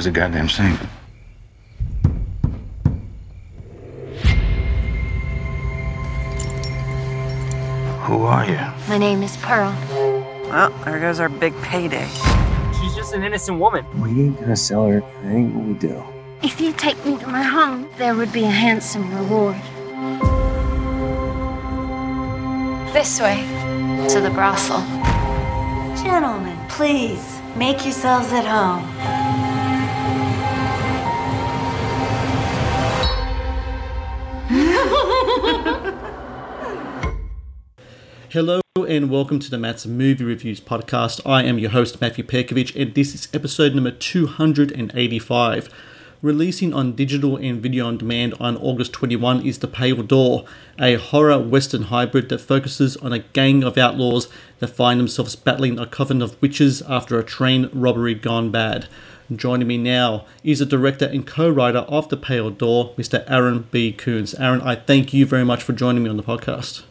Where's a goddamn sink? Who are you? My name is Pearl. Well, there goes our big payday. She's just an innocent woman. We ain't gonna sell her. anything we do. If you take me to my home, there would be a handsome reward. This way, to the brothel. Gentlemen, please make yourselves at home. Hello and welcome to the Matt's Movie Reviews podcast. I am your host, Matthew Perkovich, and this is episode number 285. Releasing on digital and video on demand on August 21 is The Pale Door, a horror western hybrid that focuses on a gang of outlaws that find themselves battling a coven of witches after a train robbery gone bad. Joining me now is the director and co-writer of The Pale Door, Mr. Aaron B. Koontz. Aaron, I thank you very much for joining me on the podcast.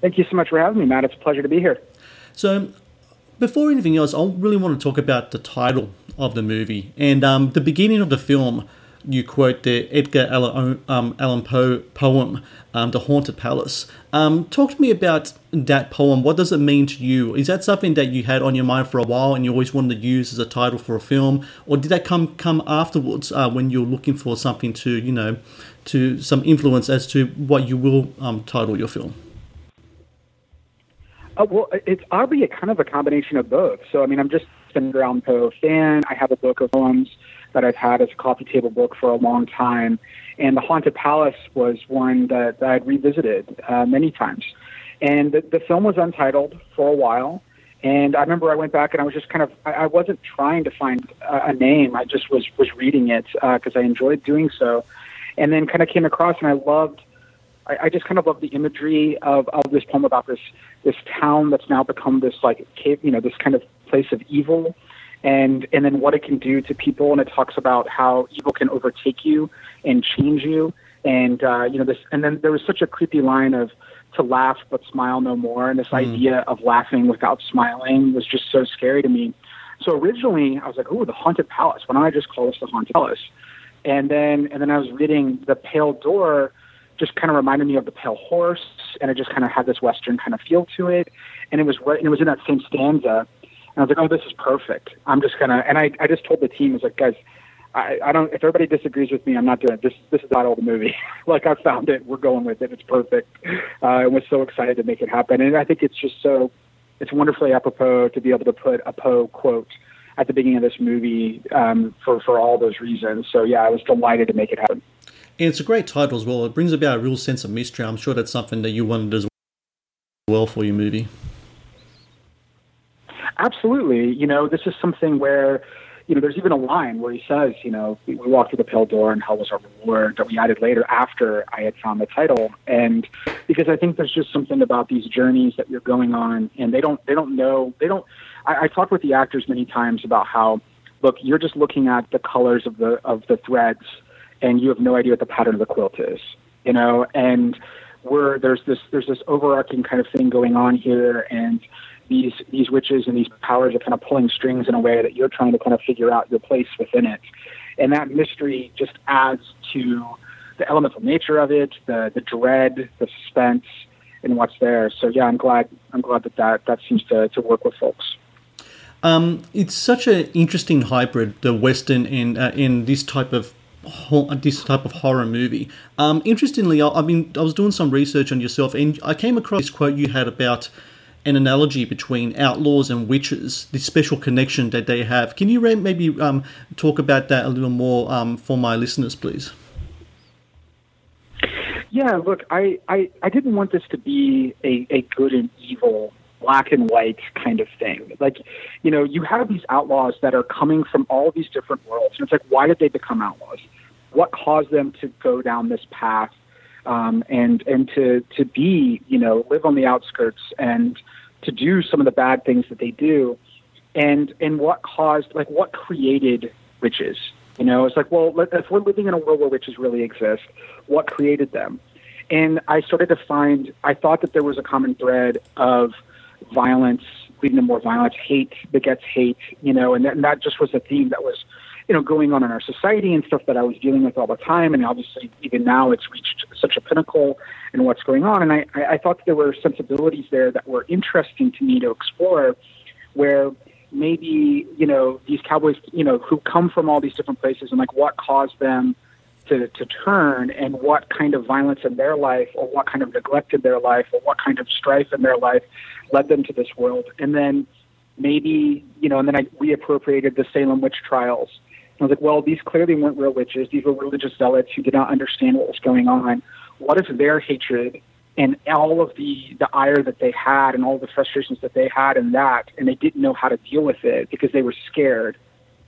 Thank you so much for having me, Matt. It's a pleasure to be here. So, before anything else, I really want to talk about the title of the movie and um, the beginning of the film. You quote the Edgar Allan, um, Allan Poe poem, um, "The Haunted Palace." Um, talk to me about that poem. What does it mean to you? Is that something that you had on your mind for a while and you always wanted to use as a title for a film, or did that come come afterwards uh, when you're looking for something to you know, to some influence as to what you will um, title your film? Uh, well, it's oddly kind of a combination of both. So, I mean, I'm just an Allan Poe fan. I have a book of poems that I've had as a coffee table book for a long time, and The Haunted Palace was one that, that I'd revisited uh, many times. And the, the film was untitled for a while. And I remember I went back and I was just kind of I, I wasn't trying to find a, a name. I just was was reading it because uh, I enjoyed doing so, and then kind of came across and I loved I, just kind of love the imagery of, of this poem about this this town that's now become this like cave, you know, this kind of place of evil, and and then what it can do to people. And it talks about how evil can overtake you and change you. And uh, you know this, and then there was such a creepy line of to laugh but smile no more. And this mm. idea of laughing without smiling was just so scary to me. So originally I was like, oh, the haunted palace. Why don't I just call this the haunted palace? And then and then I was reading the Pale Door just kind of reminded me of the Pale Horse, and it just kind of had this Western kind of feel to it. And it was right, and it was in that same stanza. And I was like, oh, this is perfect. I'm just gonna, and I, I just told the team, I was like, guys, I, I don't. If everybody disagrees with me, I'm not doing it. This, this is not all the movie. like I found it. We're going with it. It's perfect. Uh, I was so excited to make it happen, and I think it's just so. It's wonderfully apropos to be able to put a Poe quote at the beginning of this movie um, for for all those reasons. So yeah, I was delighted to make it happen. And it's a great title as well. It brings about a real sense of mystery. I'm sure that's something that you wanted as well for your movie. Absolutely. You know, this is something where, you know, there's even a line where he says, you know, we, we walked through the pale door and hell was our reward that we added later after I had found the title. And because I think there's just something about these journeys that you're going on and they don't, they don't know, they don't, I, I talk with the actors many times about how, look, you're just looking at the colors of the, of the threads and you have no idea what the pattern of the quilt is, you know, and we're there's this there's this overarching kind of thing going on here, and these these witches and these powers are kind of pulling strings in a way that you're trying to kind of figure out your place within it, and that mystery just adds to the elemental nature of it, the the dread, the suspense, and what's there. So yeah, I'm glad I'm glad that that, that seems to, to work with folks. Um, it's such an interesting hybrid, the Western and uh, in this type of this type of horror movie. Um, interestingly, I, I mean, I was doing some research on yourself, and I came across this quote you had about an analogy between outlaws and witches, the special connection that they have. Can you maybe um, talk about that a little more um, for my listeners, please? Yeah, look, I, I, I didn't want this to be a, a good and evil, black and white kind of thing. Like, you know, you have these outlaws that are coming from all these different worlds. And it's like, why did they become outlaws? What caused them to go down this path um, and, and to, to be, you know, live on the outskirts and to do some of the bad things that they do? And, and what caused, like, what created witches? You know, it's like, well, if we're living in a world where witches really exist, what created them? And I started to find, I thought that there was a common thread of violence leading to more violence, hate begets hate, you know, and that, and that just was a theme that was, you know, going on in our society and stuff that I was dealing with all the time. And obviously, even now, it's reached such a pinnacle in what's going on. And I, I thought there were sensibilities there that were interesting to me to explore, where maybe you know these cowboys you know who come from all these different places and like what caused them to to turn and what kind of violence in their life or what kind of neglect in their life or what kind of strife in their life led them to this world and then maybe you know and then I reappropriated the Salem witch trials I was like well these clearly weren't real witches. These were religious zealots who did not understand what was going on. What if their hatred and all of the the ire that they had and all the frustrations that they had in that and they didn't know how to deal with it because they were scared.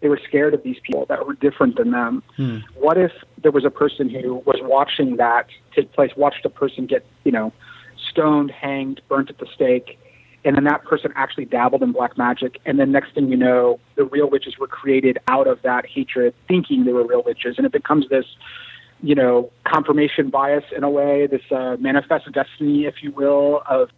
They were scared of these people that were different than them. Hmm. what if there was a person who was watching that take place watched a person get you know stoned hanged burnt at the stake and then that person actually dabbled in black magic and then next thing you know the real witches were created out of that hatred thinking they were real witches and it becomes this you know, confirmation bias in a way, this uh, manifest destiny, if you will, of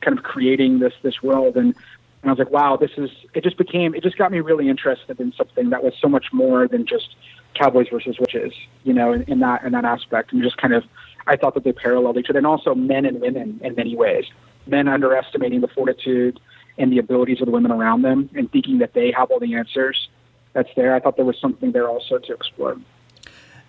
kind of creating this this world. And, and I was like, wow, this is. It just became. It just got me really interested in something that was so much more than just cowboys versus witches. You know, in, in that in that aspect, and just kind of, I thought that they paralleled each other, and also men and women in many ways. Men underestimating the fortitude and the abilities of the women around them, and thinking that they have all the answers. That's there. I thought there was something there also to explore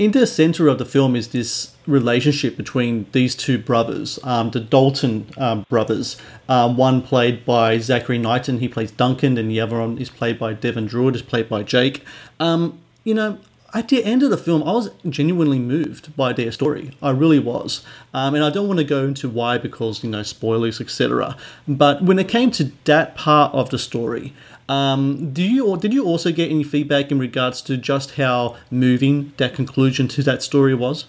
in the center of the film is this relationship between these two brothers, um, the Dalton um, brothers. Um, one played by Zachary Knighton, he plays Duncan, and the other one is played by Devon Druid, is played by Jake. Um, you know, at the end of the film, I was genuinely moved by their story. I really was, um, and I don't want to go into why because you know spoilers, etc. But when it came to that part of the story, um, do you or did you also get any feedback in regards to just how moving that conclusion to that story was?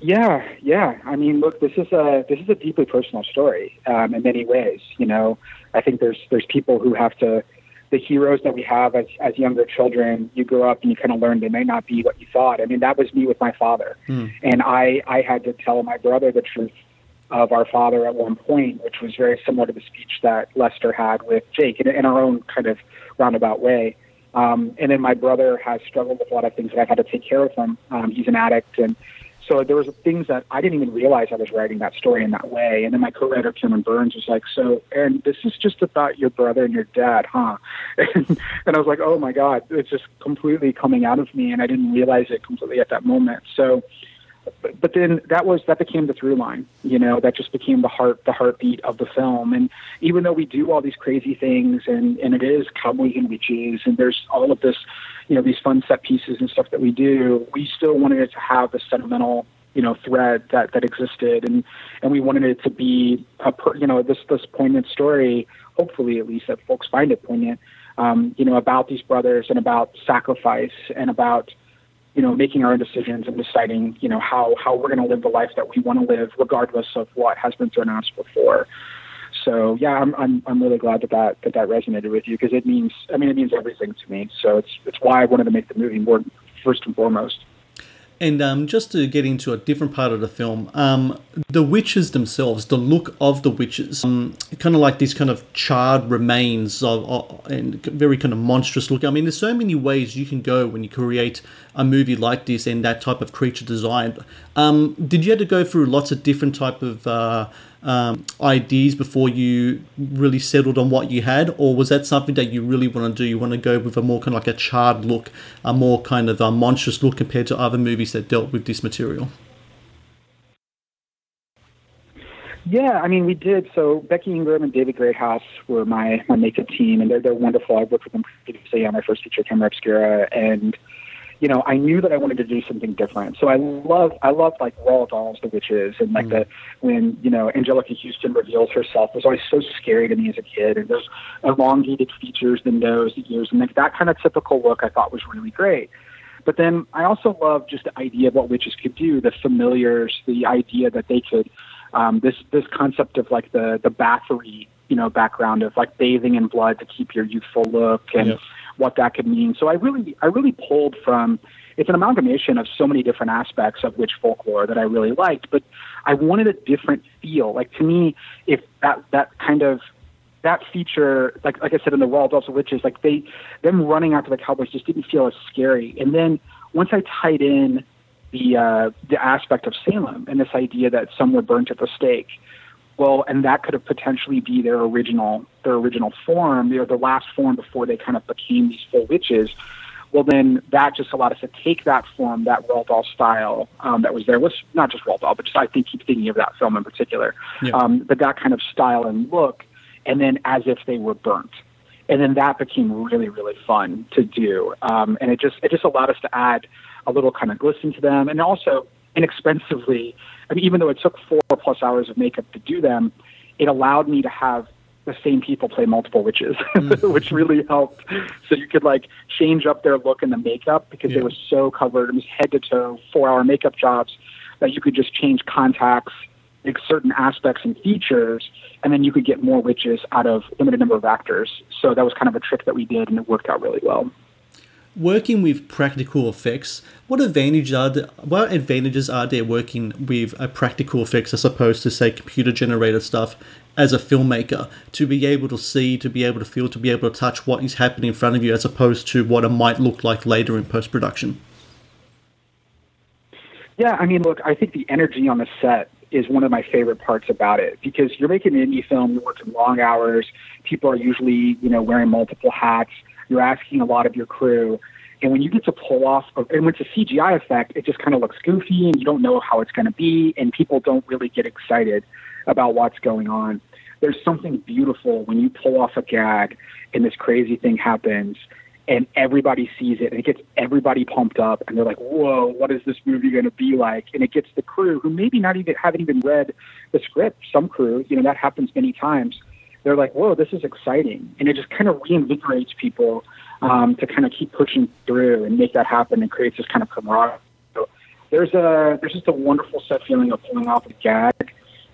Yeah, yeah. I mean, look, this is a this is a deeply personal story um, in many ways. You know, I think there's there's people who have to the heroes that we have as as younger children. You grow up and you kind of learn they may not be what you thought. I mean, that was me with my father, mm. and I I had to tell my brother the truth of our father at one point, which was very similar to the speech that Lester had with Jake in, in our own kind of roundabout way. Um, and then my brother has struggled with a lot of things that I've had to take care of him. Um, he's an addict, and so there was things that I didn't even realize I was writing that story in that way. And then my co-writer Cameron Burns was like, "So, Aaron, this is just about your brother and your dad, huh?" and, and I was like, "Oh my God!" It's just completely coming out of me, and I didn't realize it completely at that moment. So but, then that was that became the through line you know that just became the heart the heartbeat of the film. And even though we do all these crazy things and and it is cowboys and witches and there's all of this you know these fun set pieces and stuff that we do we still wanted it to have the sentimental you know thread that that existed. And and we wanted it to be a per, you know this this poignant story hopefully at least that folks find it poignant um, you know about these brothers and about sacrifice and about you know, making our own decisions and deciding, you know, how, how we're going to live the life that we want to live, regardless of what has been thrown at us before. So yeah, I'm I'm I'm really glad that that that, that resonated with you because it means I mean it means everything to me. So it's it's why I wanted to make the movie more first and foremost. And um, just to get into a different part of the film, um, the witches themselves, the look of the witches, um, kind of like these kind of charred remains of, of, and very kind of monstrous look. I mean, there's so many ways you can go when you create a movie like this and that type of creature design. Um, did you have to go through lots of different type of uh, um, ideas before you really settled on what you had, or was that something that you really want to do? You want to go with a more kind of like a charred look, a more kind of a monstrous look compared to other movies that dealt with this material? Yeah, I mean, we did. So Becky Ingram and David Greathouse were my my makeup team, and they're they're wonderful. I worked with them previously on my first feature, Camera Obscura, and you know, I knew that I wanted to do something different. So I love, I love like Roald Dahl's The Witches and like the, when, you know, Anjelica Huston reveals herself was always so scary to me as a kid. And those elongated features, the nose, the ears, and like that kind of typical look I thought was really great. But then I also love just the idea of what witches could do, the familiars, the idea that they could, um, this, this concept of like the, the Bathory, you know, background of like bathing in blood to keep your youthful look and, Yep. What that could mean. So I really, I really pulled from. It's an amalgamation of so many different aspects of witch folklore that I really liked, but I wanted a different feel. Like to me, if that that kind of that feature, like like I said in the Roald Dahl Witches, like they them running after the cowboys just didn't feel as scary. And then once I tied in the uh, the aspect of Salem and this idea that some were burnt at the stake, well, and that could have potentially be their original their original form, or the last form before they kind of became these full witches. Well, then that just allowed us to take that form, that Roald Dahl style um, that was there. Was not just Roald Dahl, but just I think keep thinking of that film in particular. Yeah. Um, but that kind of style and look, and then as if they were burnt, and then that became really really fun to do. Um, and it just it just allowed us to add a little kind of glisten to them, and also inexpensively. I mean, even though it took four plus hours of makeup to do them, it allowed me to have the same people play multiple witches, mm. which really helped. So you could like change up their look and the makeup because Yeah. they were so covered. It was head to toe, four hour makeup jobs that you could just change contacts, make certain aspects and features, and then you could get more witches out of limited number of actors. So that was kind of a trick that we did, and it worked out really well. Working with practical effects, what advantages are there, what advantages are there working with a practical effects as opposed to say computer generated stuff as a filmmaker to be able to see, to be able to feel, to be able to touch what is happening in front of you as opposed to what it might look like later in post production? Yeah, I mean, look, I think the energy on the set is one of my favorite parts about it because you're making an indie film, you're working long hours, people are usually, you know, wearing multiple hats, you're asking a lot of your crew. And when you get to pull off, and when it's a CGI effect, it just kind of looks goofy and you don't know how it's going to be, and people don't really get excited about what's going on. There's something beautiful when you pull off a gag and this crazy thing happens and everybody sees it and it gets everybody pumped up and they're like, whoa, what is this movie going to be like? And it gets the crew who maybe not even haven't even read the script. Some crew, you know, that happens many times. They're like, whoa, this is exciting. And it just kind of reinvigorates people um, to kind of keep pushing through and make that happen and creates this kind of camaraderie. So there's a there's just a wonderful set feeling of pulling off a gag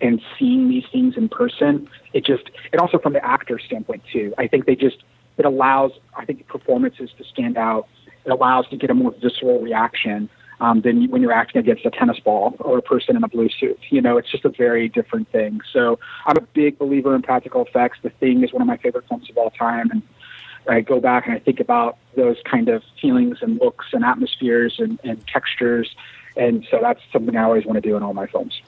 and seeing these things in person. It just and also from the actor standpoint too. I think they just it allows I think performances to stand out. It allows to get a more visceral reaction um, than when you're acting against a tennis ball or a person in a blue suit. You know, it's just a very different thing. So I'm a big believer in practical effects. The Thing is one of my favorite films of all time, and I go back and I think about those kind of feelings and looks and atmospheres and, and textures. And so that's something I always want to do in all my films.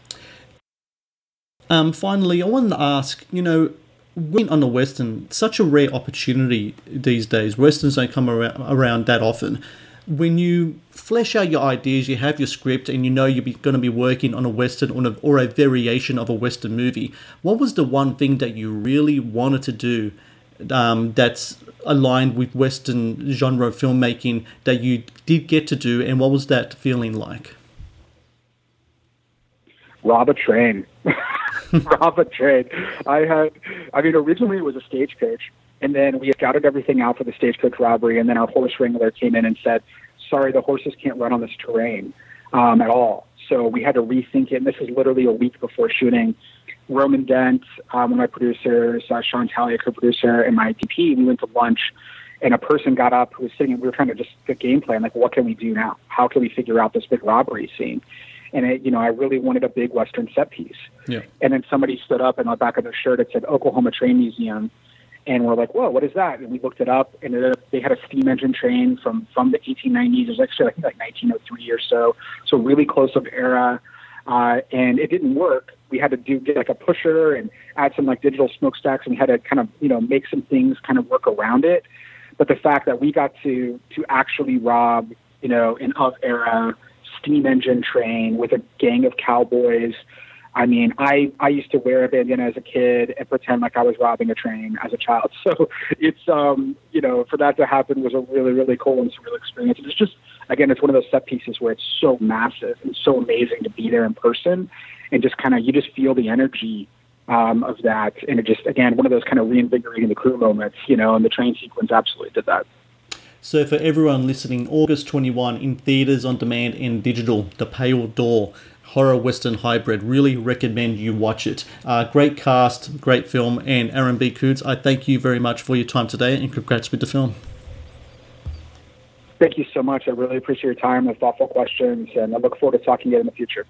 Um, finally, I wanted to ask, you know, when on the Western, such a rare opportunity these days. Westerns don't come around, around that often. When you flesh out your ideas, you have your script, and you know you're going to be working on a Western or a, or a variation of a Western movie, what was the one thing that you really wanted to do um, that's aligned with Western genre filmmaking that you did get to do, and what was that feeling like? rob a train. rob a train. I had, I mean, originally it was a stagecoach, and then we scouted everything out for the stagecoach robbery, and then our horse wrangler came in and said, "Sorry, the horses can't run on this terrain um, at all." So we had to rethink it. And this is literally a week before shooting. Roman Dent, um, one of my producers, uh, Sean Talley, a co-producer, and my DP, we went to lunch, and a person got up who was sitting. And we were trying to just get game plan, like, what can we do now? How can we figure out this big robbery scene? And it, you know, I really wanted a big Western set piece. Yeah. And then somebody stood up and on the back of their shirt it said Oklahoma Train Museum. And we're like, whoa, what is that? And we looked it up, and it, they had a steam engine train from from the 1890s. It was actually I think like 1903 or so, so really close of era. Uh, and it didn't work. We had to do get like a pusher and add some like digital smokestacks, and we had to kind of you know make some things kind of work around it. But the fact that we got to to actually rob you know an of era steam engine train with a gang of cowboys. I mean, I I used to wear a bandana as a kid and pretend like I was robbing a train as a child. So it's um you know for that to happen was a really really cool and surreal experience. It's just again, it's one of those set pieces where it's so massive and so amazing to be there in person, and just kind of you just feel the energy um, of that, and it just again one of those kind of reinvigorating the crew moments, you know, and the train sequence absolutely did that. So, for everyone listening, August 21 in theatres, on demand, and digital, The Pale Door, horror western hybrid. Really recommend you watch it. Uh, great cast, great film, and Aaron B. Koontz, I thank you very much for your time today and congrats with the film. Thank you so much. I really appreciate your time, the thoughtful questions, and I look forward to talking to you in the future.